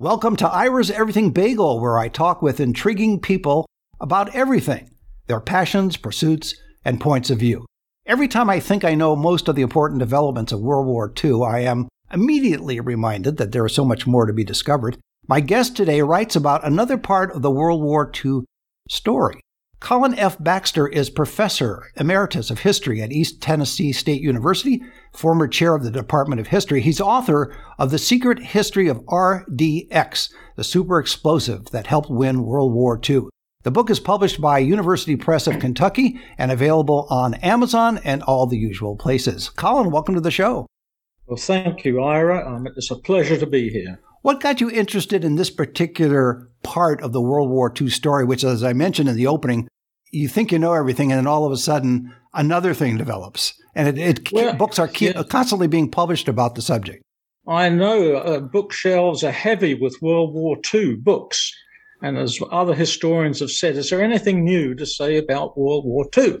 Welcome to Ira's Everything Bagel, where I talk with intriguing people about everything their passions, pursuits, and points of view. Every time I think I know most of the important developments of World War II, I am immediately reminded that there is so much more to be discovered. My guest today writes about another part of the World War II story. Colin F. Baxter is Professor Emeritus of History at East Tennessee State University, former chair of the Department of History. He's author of The Secret History of RDX, the super explosive that helped win World War II. The book is published by University Press of Kentucky and available on Amazon and all the usual places. Colin, welcome to the show. Well, thank you, Ira. Um, it's a pleasure to be here. What got you interested in this particular part of the World War II story, which, as I mentioned in the opening, you think you know everything, and then all of a sudden another thing develops, and it, it well, books are yeah. constantly being published about the subject. I know uh, bookshelves are heavy with World War II books, and as other historians have said, is there anything new to say about World War II?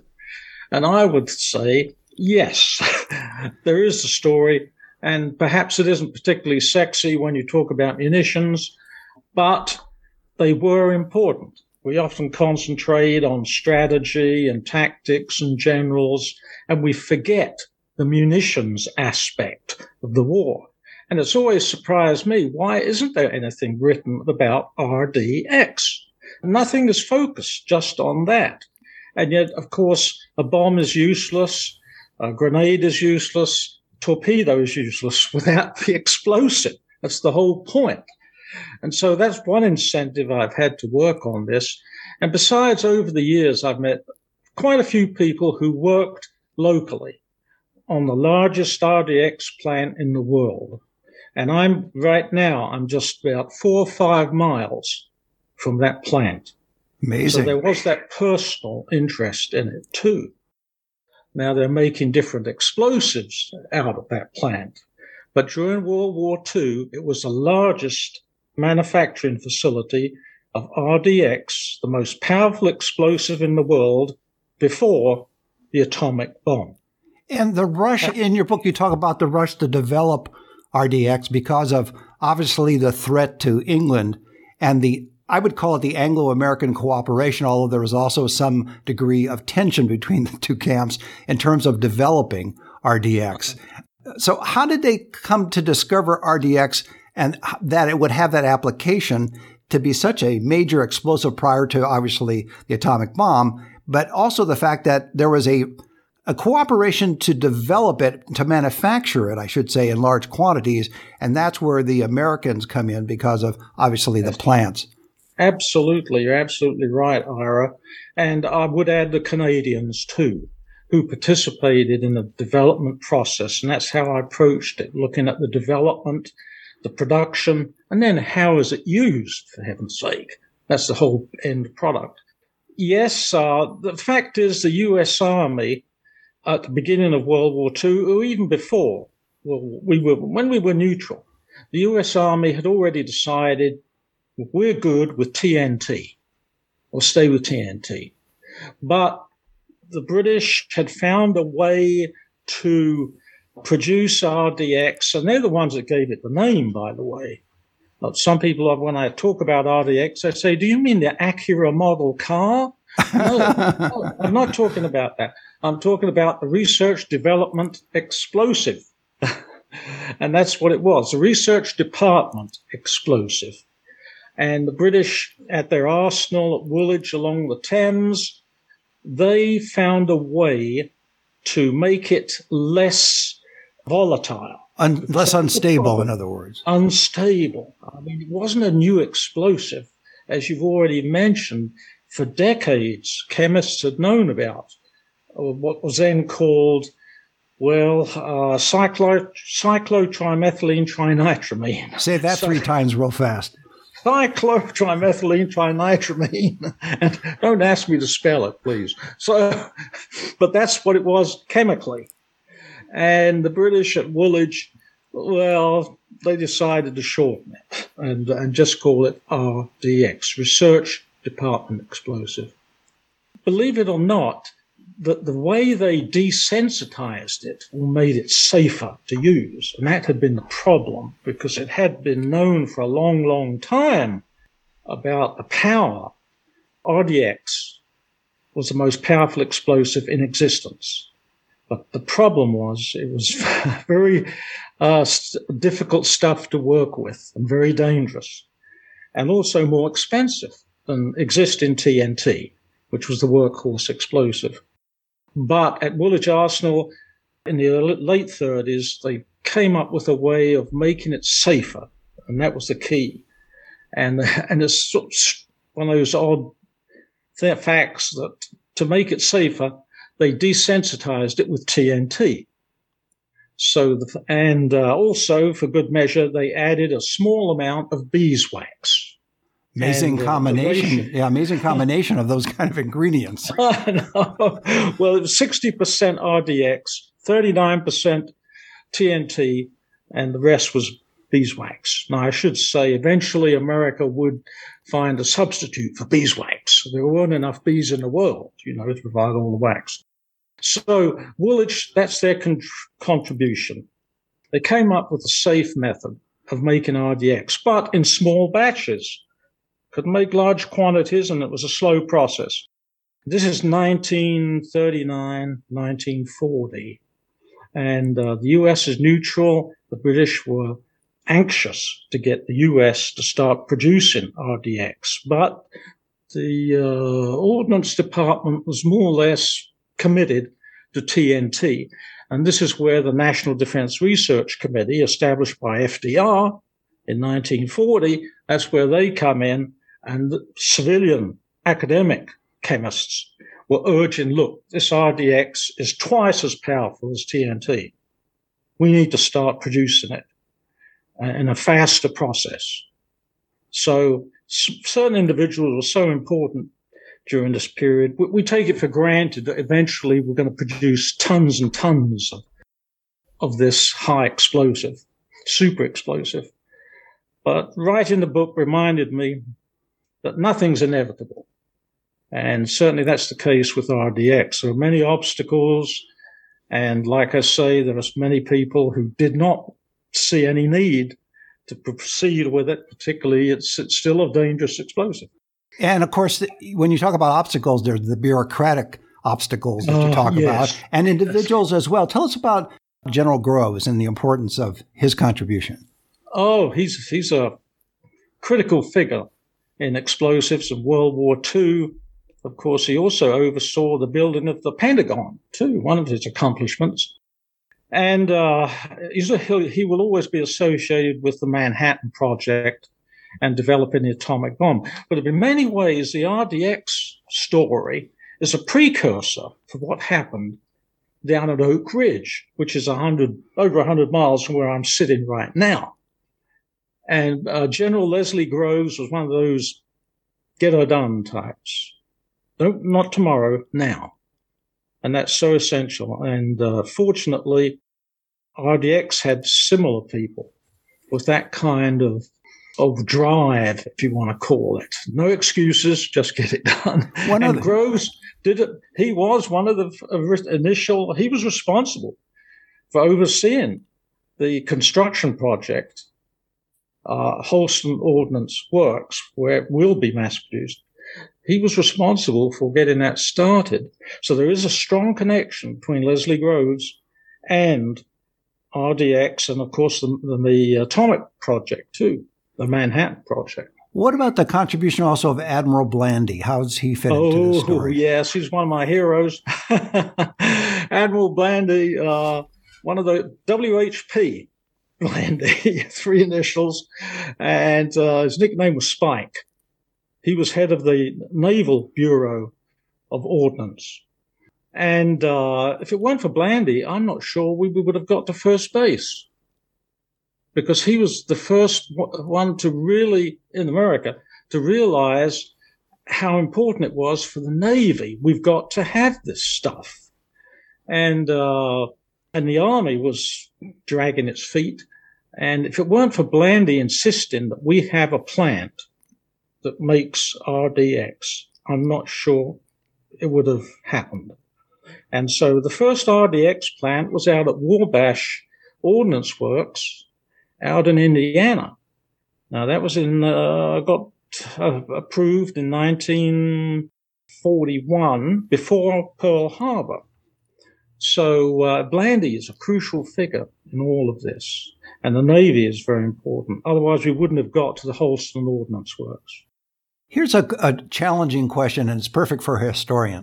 And I would say yes, there is a story and perhaps it isn't particularly sexy when you talk about munitions, but they were important. We often concentrate on strategy and tactics and generals, and we forget the munitions aspect of the war. And it's always surprised me why isn't there anything written about RDX? Nothing is focused just on that. And yet, of course, a bomb is useless, a grenade is useless, torpedo is useless without the explosive. That's the whole point. And so that's one incentive I've had to work on this. And besides, over the years, I've met quite a few people who worked locally on the largest RDX plant in the world. And I'm right now, I'm just about four or five miles from that plant. Amazing. So there was that personal interest in it too. Now they're making different explosives out of that plant. But during World War II, it was the largest manufacturing facility of RDX, the most powerful explosive in the world before the atomic bomb. And the rush in your book, you talk about the rush to develop RDX because of obviously the threat to England and the I would call it the Anglo American cooperation, although there was also some degree of tension between the two camps in terms of developing RDX. So, how did they come to discover RDX and that it would have that application to be such a major explosive prior to obviously the atomic bomb, but also the fact that there was a a cooperation to develop it, to manufacture it, I should say, in large quantities. And that's where the Americans come in because of obviously the plants. Absolutely. You're absolutely right, Ira. And I would add the Canadians too, who participated in the development process. And that's how I approached it, looking at the development, the production, and then how is it used, for heaven's sake. That's the whole end product. Yes, uh, the fact is the US Army at the beginning of World War II, or even before, well, we were, when we were neutral, the US Army had already decided we're good with TNT. We'll stay with TNT. But the British had found a way to produce RDX, and they're the ones that gave it the name, by the way. Some people, when I talk about RDX, they say, Do you mean the Acura model car? No, no, I'm not talking about that. I'm talking about the research development explosive. and that's what it was the research department explosive and the British at their arsenal at Woolwich along the Thames, they found a way to make it less volatile. Un- less unstable, in other words. Unstable. I mean, it wasn't a new explosive, as you've already mentioned. For decades, chemists had known about uh, what was then called, well, uh, cyclo- cyclotrimethylene trinitramine. Say that so, three times real fast cyclotrimethylene trinitramine. and don't ask me to spell it, please. So, but that's what it was chemically. And the British at Woolwich, well, they decided to shorten it and, and just call it RDX, Research Department Explosive. Believe it or not, the, the way they desensitized it or made it safer to use. And that had been the problem because it had been known for a long, long time about the power. RDX was the most powerful explosive in existence. But the problem was it was very uh, difficult stuff to work with and very dangerous and also more expensive than existing TNT, which was the workhorse explosive. But at Woolwich Arsenal in the late 30s, they came up with a way of making it safer, and that was the key. And and it's one of those odd facts that to make it safer, they desensitized it with TNT. So, the, and uh, also for good measure, they added a small amount of beeswax. Amazing and, uh, combination. Uh, yeah, amazing combination of those kind of ingredients. well, it was 60% RDX, 39% TNT, and the rest was beeswax. Now, I should say, eventually America would find a substitute for beeswax. There weren't enough bees in the world, you know, to provide all the wax. So Woolwich, that's their con- contribution. They came up with a safe method of making RDX, but in small batches could make large quantities, and it was a slow process. This is 1939, 1940. And uh, the US is neutral. The British were anxious to get the US to start producing RDX. But the uh, Ordnance Department was more or less committed to TNT. And this is where the National Defense Research Committee, established by FDR in 1940, that's where they come in and civilian academic chemists were urging, look, this RDX is twice as powerful as TNT. We need to start producing it uh, in a faster process. So certain individuals were so important during this period. We, take it for granted that eventually we're going to produce tons and tons of, of this high explosive, super explosive. But writing the book reminded me that nothing's inevitable. And certainly that's the case with RDX. There are many obstacles. And like I say, there are many people who did not see any need to proceed with it, particularly it's, it's still a dangerous explosive. And of course, when you talk about obstacles, there's the bureaucratic obstacles that you ah, talk yes. about and individuals yes. as well. Tell us about General Groves and the importance of his contribution. Oh, he's, he's a critical figure in explosives in World War II. Of course, he also oversaw the building of the Pentagon, too, one of his accomplishments. And uh, a, he will always be associated with the Manhattan Project and developing the atomic bomb. But in many ways, the RDX story is a precursor for what happened down at Oak Ridge, which is 100, over 100 miles from where I'm sitting right now. And uh, General Leslie Groves was one of those get her done types. No, not tomorrow, now. And that's so essential. And uh, fortunately, RDX had similar people with that kind of of drive, if you want to call it. No excuses, just get it done. One and Groves did it. He was one of the initial. He was responsible for overseeing the construction project uh, Holston Ordnance Works, where it will be mass produced. He was responsible for getting that started. So there is a strong connection between Leslie Groves and RDX, and of course the, the, the atomic project too, the Manhattan project. What about the contribution also of Admiral Blandy? How does he fit oh, into the oh, story? yes, he's one of my heroes. Admiral Blandy, uh, one of the WHP, Blandy, three initials, and uh, his nickname was Spike. He was head of the Naval Bureau of Ordnance. And uh, if it weren't for Blandy, I'm not sure we would have got to first base because he was the first one to really, in America, to realize how important it was for the Navy. We've got to have this stuff. And, uh, and the Army was dragging its feet. And if it weren't for Blandy insisting that we have a plant that makes RDX, I'm not sure it would have happened. And so the first RDX plant was out at Wabash Ordnance Works out in Indiana. Now that was in, uh, got uh, approved in 1941 before Pearl Harbor. So uh, Blandy is a crucial figure in all of this, and the Navy is very important. Otherwise, we wouldn't have got to the Holston Ordnance Works. Here's a, a challenging question, and it's perfect for a historian.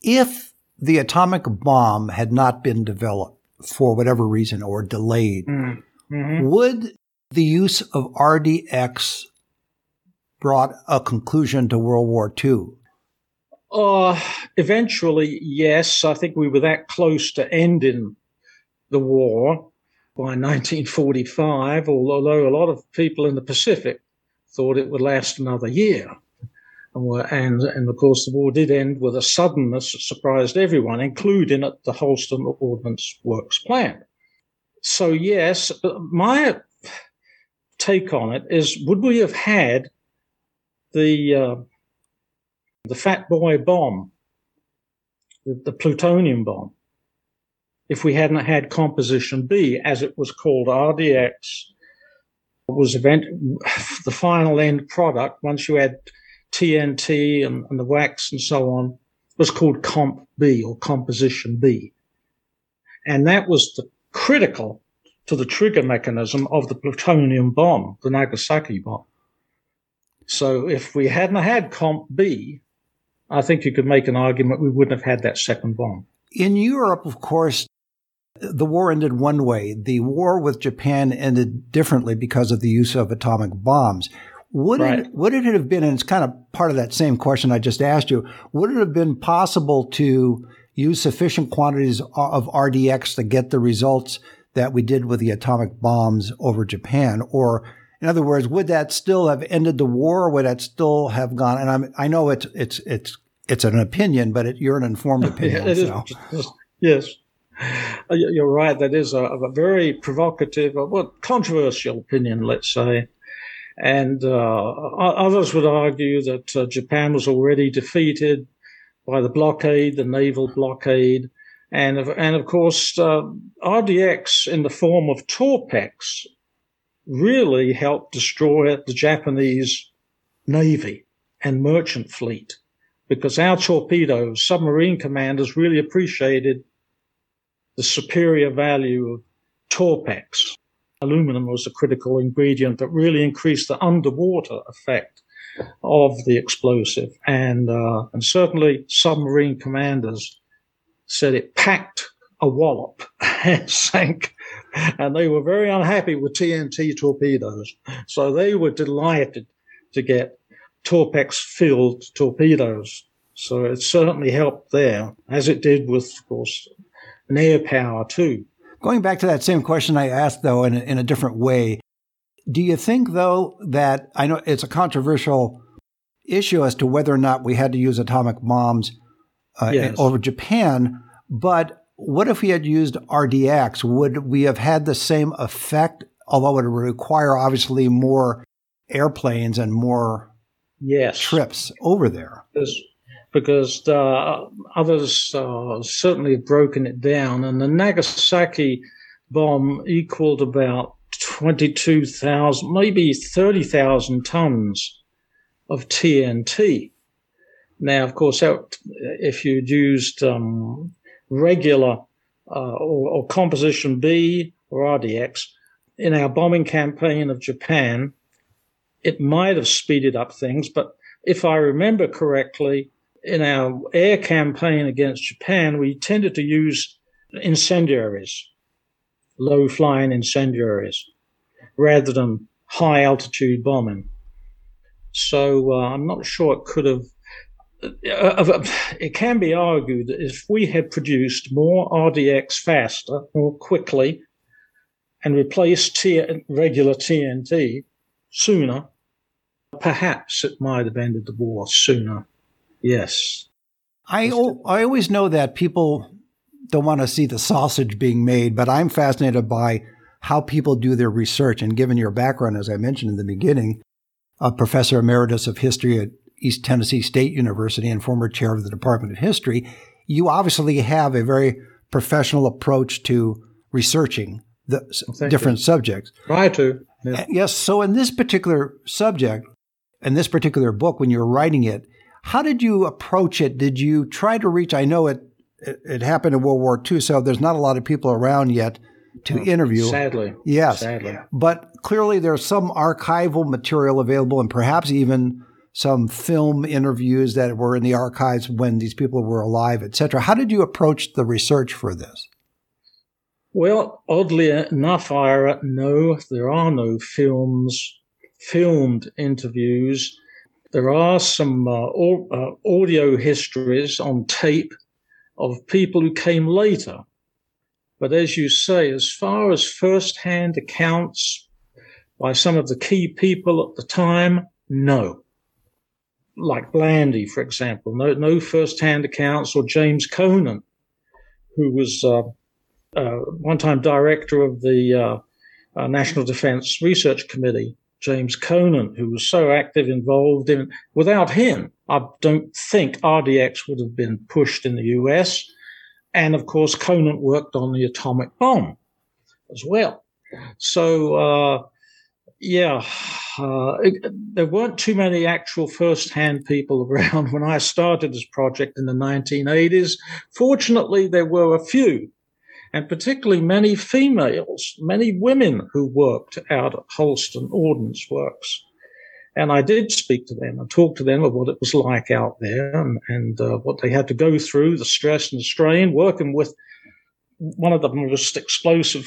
If the atomic bomb had not been developed for whatever reason or delayed, mm-hmm. would the use of RDX brought a conclusion to World War II? Uh, eventually, yes. I think we were that close to ending the war by 1945, although a lot of people in the Pacific thought it would last another year. And, and of course, the war did end with a suddenness that surprised everyone, including at the Holston Ordnance Works plant. So, yes, my take on it is would we have had the uh, the Fat Boy bomb, the, the, plutonium bomb, if we hadn't had Composition B, as it was called, RDX, was event the final end product. Once you had TNT and, and the wax and so on, was called Comp B or Composition B, and that was the critical to the trigger mechanism of the plutonium bomb, the Nagasaki bomb. So if we hadn't had Comp B, I think you could make an argument we wouldn't have had that second bomb. In Europe, of course, the war ended one way. The war with Japan ended differently because of the use of atomic bombs. Would right. it would it have been, and it's kind of part of that same question I just asked you, would it have been possible to use sufficient quantities of RDX to get the results that we did with the atomic bombs over Japan? Or, in other words, would that still have ended the war? Would that still have gone? And I'm, I know it's it's it's it's an opinion, but it, you're an informed opinion. it so. is, yes, uh, you're right. That is a, a very provocative, well, controversial opinion, let's say. And uh, others would argue that uh, Japan was already defeated by the blockade, the naval blockade, and of, and of course, uh, RDX in the form of Torpex really helped destroy the Japanese Navy and merchant fleet because our torpedoes, submarine commanders really appreciated the superior value of Torpex. Aluminum was a critical ingredient that really increased the underwater effect of the explosive. And, uh, and certainly submarine commanders said it packed a wallop and sank. And they were very unhappy with TNT torpedoes. So they were delighted to get Torpex filled torpedoes. So it certainly helped there, as it did with, of course, an air power too. Going back to that same question I asked, though, in a, in a different way, do you think, though, that I know it's a controversial issue as to whether or not we had to use atomic bombs uh, yes. over Japan. But what if we had used RDX? Would we have had the same effect? Although it would require obviously more airplanes and more yes. trips over there. Because, because uh, others uh, certainly have broken it down, and the Nagasaki bomb equaled about 22,000, maybe 30,000 tons of TNT. Now, of course, if you'd used um, regular uh, or, or, composition B or RDX in our bombing campaign of Japan, it might have speeded up things. But if I remember correctly, in our air campaign against Japan, we tended to use incendiaries, low flying incendiaries, rather than high altitude bombing. So uh, I'm not sure it could have it can be argued that if we had produced more RDX faster, more quickly, and replaced T- regular TNT sooner, perhaps it might have ended the war sooner. Yes. I, I always know that people don't want to see the sausage being made, but I'm fascinated by how people do their research. And given your background, as I mentioned in the beginning, a professor emeritus of history at East Tennessee State University and former chair of the Department of History, you obviously have a very professional approach to researching the Thank different you. subjects. Try to. Yeah. Yes. So in this particular subject, in this particular book, when you're writing it, how did you approach it? Did you try to reach? I know it it, it happened in World War II, so there's not a lot of people around yet to oh, interview. Sadly, yes, sadly. But clearly, there's some archival material available, and perhaps even some film interviews that were in the archives when these people were alive, etc. How did you approach the research for this? Well, oddly enough, Ira, no, there are no films, filmed interviews. There are some uh, uh, audio histories on tape of people who came later. But as you say, as far as first-hand accounts by some of the key people at the time, no. Like Blandy, for example, no, no first-hand accounts, or James Conant, who was uh, uh, one time director of the uh, uh, National Defense Research Committee, James Conant, who was so active, involved in. Without him, I don't think RDX would have been pushed in the US. And of course, Conant worked on the atomic bomb as well. So, uh, yeah, uh, it, there weren't too many actual first-hand people around when I started this project in the 1980s. Fortunately, there were a few and particularly many females, many women who worked out at Holston Ordnance Works. And I did speak to them and talk to them of what it was like out there and, and uh, what they had to go through, the stress and the strain, working with one of the most explosive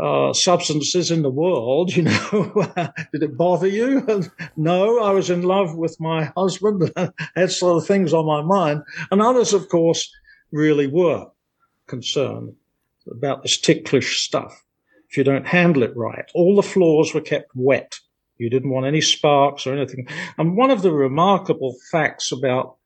uh, substances in the world. You know, did it bother you? no, I was in love with my husband, had sort of things on my mind. And others, of course, really were concerned about this ticklish stuff if you don't handle it right. All the floors were kept wet. You didn't want any sparks or anything. And one of the remarkable facts about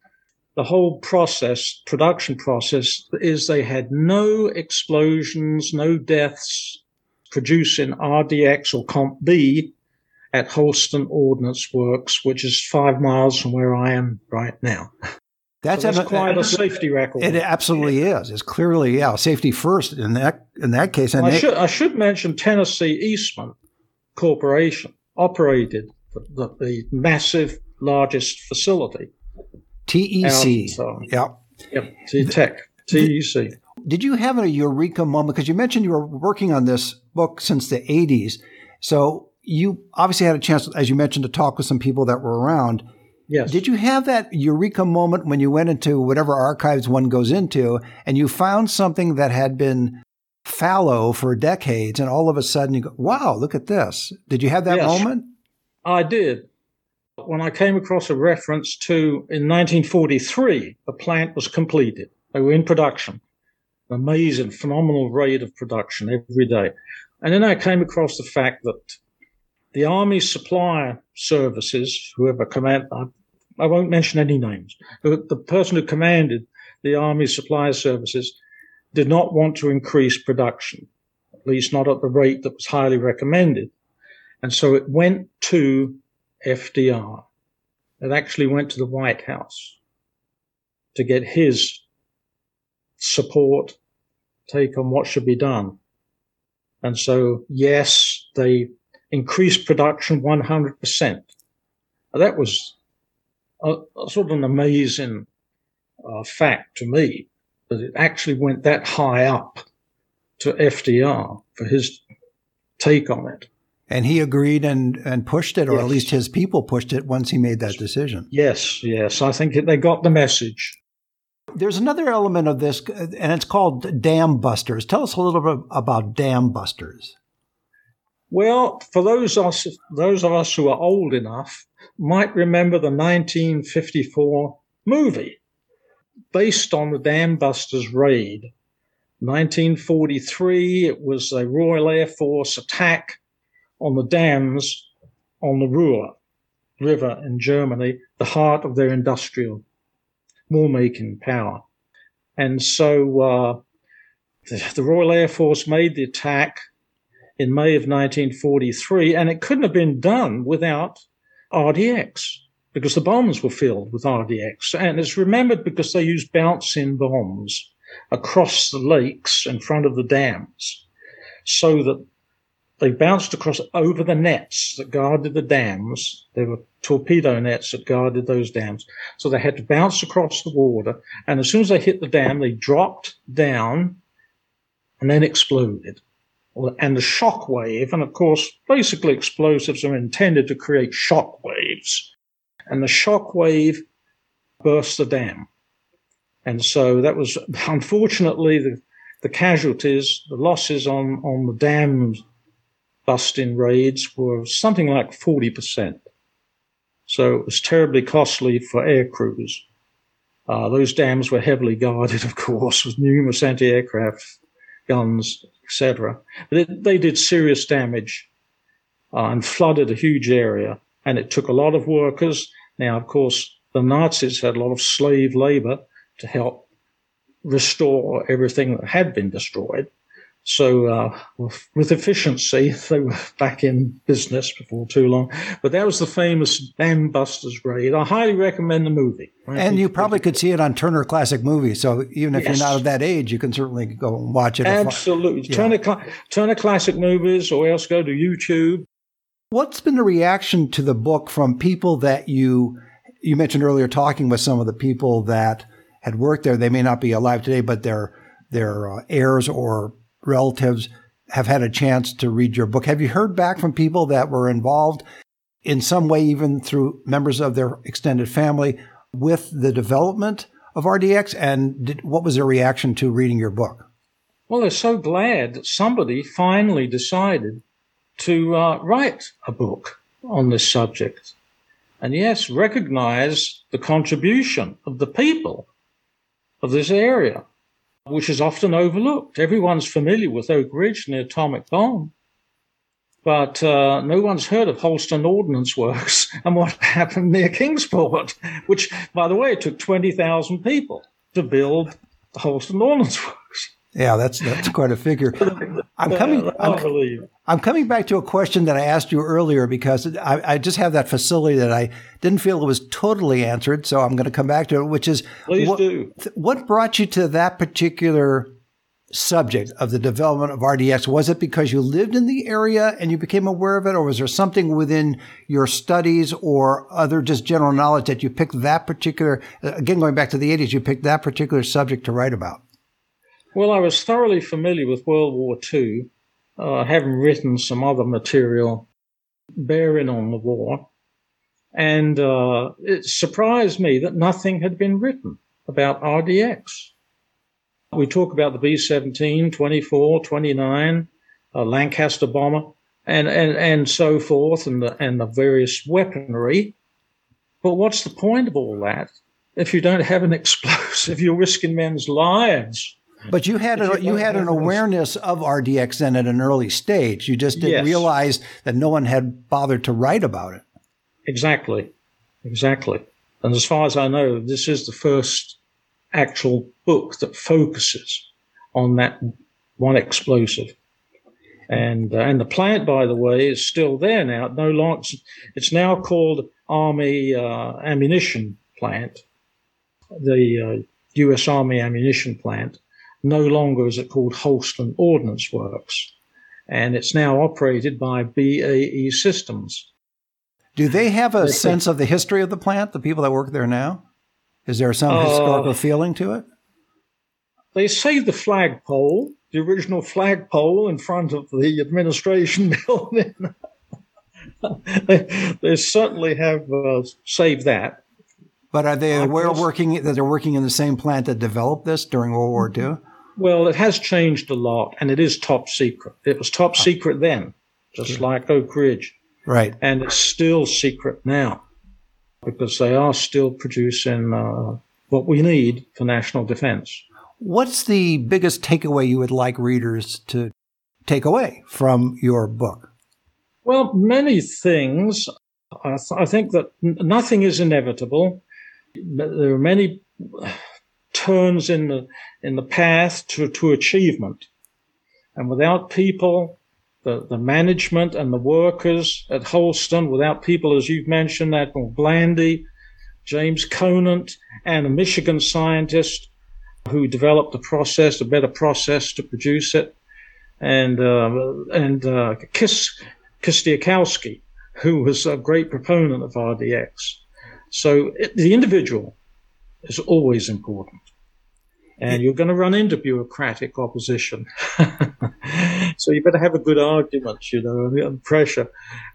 the whole process, production process, is they had no explosions, no deaths producing RDX or Comp B at Holston Ordnance Works, which is five miles from where I am right now. That's, so that's quite a safety record. It absolutely is. It's clearly yeah, safety first in that in that case. And I, they, should, I should mention Tennessee Eastman Corporation operated the, the massive largest facility. TEC. Out, yeah. Yep. Tech. TEC. Did you have a eureka moment? Because you mentioned you were working on this book since the 80s. So you obviously had a chance, as you mentioned, to talk with some people that were around. Yes. Did you have that eureka moment when you went into whatever archives one goes into and you found something that had been fallow for decades and all of a sudden you go, wow, look at this? Did you have that yes, moment? I did. When I came across a reference to in 1943, the plant was completed. They were in production. Amazing, phenomenal rate of production every day. And then I came across the fact that the Army Supply Services, whoever command, I, I won't mention any names, the person who commanded the Army Supply Services did not want to increase production, at least not at the rate that was highly recommended. And so it went to FDR. It actually went to the White House to get his support, take on what should be done. And so, yes, they increased production 100%. That was a, a sort of an amazing uh, fact to me that it actually went that high up to FDR for his take on it. And he agreed and, and pushed it, or yes. at least his people pushed it once he made that decision. Yes, yes. I think they got the message. There's another element of this, and it's called dam busters. Tell us a little bit about dam busters. Well, for those of us, those of us who are old enough might remember the 1954 movie based on the Dam Busters raid. 1943, it was a Royal Air Force attack on the dams on the Ruhr River in Germany, the heart of their industrial war making power. And so uh, the, the Royal Air Force made the attack in May of 1943, and it couldn't have been done without RDX because the bombs were filled with RDX. And it's remembered because they used bouncing bombs across the lakes in front of the dams so that they bounced across over the nets that guarded the dams. There were torpedo nets that guarded those dams. So they had to bounce across the water. And as soon as they hit the dam, they dropped down and then exploded. And the shock wave, and of course, basically explosives are intended to create shock waves. And the shock wave burst the dam. And so that was unfortunately the, the casualties, the losses on, on the dams busting raids were something like 40%. So it was terribly costly for air crews. Uh, those dams were heavily guarded, of course, with numerous anti-aircraft guns, etc. But it, they did serious damage uh, and flooded a huge area, and it took a lot of workers. Now, of course, the Nazis had a lot of slave labor to help restore everything that had been destroyed. So uh, with efficiency, they were back in business before too long. But that was the famous Dam Busters raid. I highly recommend the movie. And you probably could see it on Turner Classic Movies. So even if yes. you're not of that age, you can certainly go and watch it. Absolutely. Yeah. Turner, Turner Classic Movies or else go to YouTube. What's been the reaction to the book from people that you you mentioned earlier talking with some of the people that had worked there? They may not be alive today, but they're their uh, heirs or relatives have had a chance to read your book. Have you heard back from people that were involved in some way, even through members of their extended family, with the development of RDX? And did, what was their reaction to reading your book? Well, they're so glad that somebody finally decided to uh, write a book on this subject. And yes, recognize the contribution of the people of this area which is often overlooked. Everyone's familiar with Oak Ridge and the atomic bomb, but uh, no one's heard of Holston Ordnance Works and what happened near Kingsport, which, by the way, took 20,000 people to build the Holston Ordnance Works. Yeah, that's that's quite a figure. I'm coming. I'm, I'm, coming back to a question that I asked you earlier because I, I, just have that facility that I didn't feel it was totally answered. So I'm going to come back to it, which is Please what, do. what brought you to that particular subject of the development of RDX? Was it because you lived in the area and you became aware of it, or was there something within your studies or other just general knowledge that you picked that particular? Again, going back to the 80s, you picked that particular subject to write about. Well, I was thoroughly familiar with World War II, uh, having written some other material bearing on the war. And uh, it surprised me that nothing had been written about RDX. We talk about the B 17, 24, 29, uh, Lancaster bomber, and, and, and so forth, and the, and the various weaponry. But what's the point of all that if you don't have an explosive? You're risking men's lives. But you had a, you had an awareness of RDX then at an early stage. You just didn't yes. realize that no one had bothered to write about it. Exactly, exactly. And as far as I know, this is the first actual book that focuses on that one explosive. And uh, and the plant, by the way, is still there now. No longer, it's now called Army uh, Ammunition Plant, the uh, U.S. Army Ammunition Plant no longer is it called Holston Ordnance Works, and it's now operated by BAE Systems. Do they have a sense of the history of the plant, the people that work there now? Is there some uh, historical feeling to it? They say the flagpole, the original flagpole in front of the administration building. they, they, certainly have uh, saved that. But are they aware working that they're working in the same plant that developed this during World War II? Well, it has changed a lot, and it is top secret. It was top secret then, just like Oak Ridge. Right. And it's still secret now because they are still producing uh, what we need for national defense. What's the biggest takeaway you would like readers to take away from your book? Well, many things. I, th- I think that n- nothing is inevitable. There are many turns in the in the path to, to achievement. And without people the, the management and the workers at Holston, without people, as you've mentioned, Admiral Blandy, James Conant, and a Michigan scientist who developed the process, a better process to produce it, and uh, and uh, Kis Kistiakowsky, who was a great proponent of RDX. So it, the individual is always important and you're going to run into bureaucratic opposition. so you better have a good argument, you know, and pressure.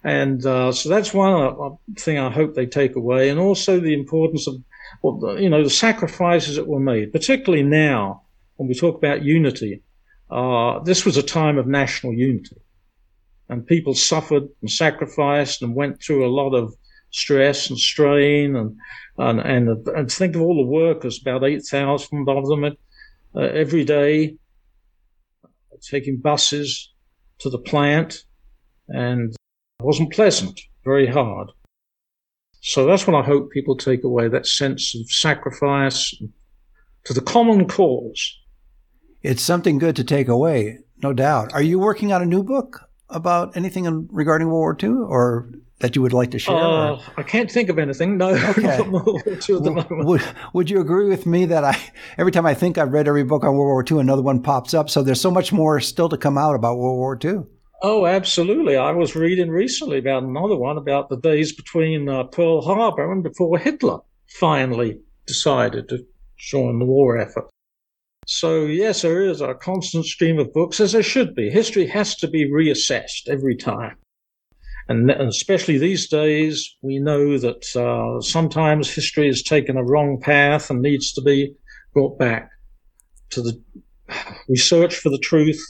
And uh, so that's one thing I hope they take away, and also the importance of, well, you know, the sacrifices that were made, particularly now when we talk about unity. Uh, this was a time of national unity, and people suffered and sacrificed and went through a lot of stress and strain and and and, and think of all the workers, about eight thousand of them uh, every day, taking buses to the plant, and it wasn't pleasant, very hard. So that's what I hope people take away that sense of sacrifice to the common cause. It's something good to take away, no doubt. Are you working on a new book about anything in, regarding World War II, or that you would like to share? Uh, I can't think of anything. No. Okay. would, would you agree with me that I every time I think I've read every book on World War II, another one pops up? So there's so much more still to come out about World War II. Oh, absolutely. I was reading recently about another one about the days between uh, Pearl Harbor and before Hitler finally decided to join the war effort. So, yes, there is a constant stream of books, as there should be. History has to be reassessed every time. And especially these days, we know that uh, sometimes history has taken a wrong path and needs to be brought back to the. We search for the truth,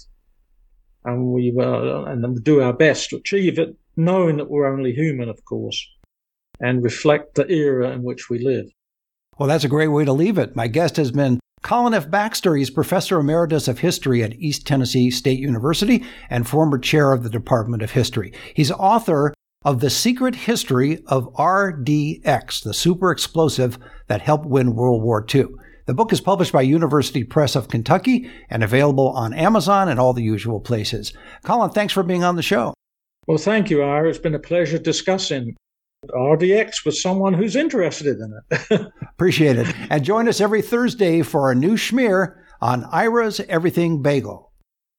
and we uh, and then do our best to achieve it, knowing that we're only human, of course, and reflect the era in which we live. Well, that's a great way to leave it. My guest has been Colin F. Baxter, is Professor Emeritus of History at East Tennessee State University and former chair of the Department of History. He's author of The Secret History of RDX, the super explosive that helped win World War II. The book is published by University Press of Kentucky and available on Amazon and all the usual places. Colin, thanks for being on the show. Well, thank you, Ira. It's been a pleasure discussing RDX with someone who's interested in it. Appreciate it. And join us every Thursday for a new schmear on Ira's Everything Bagel.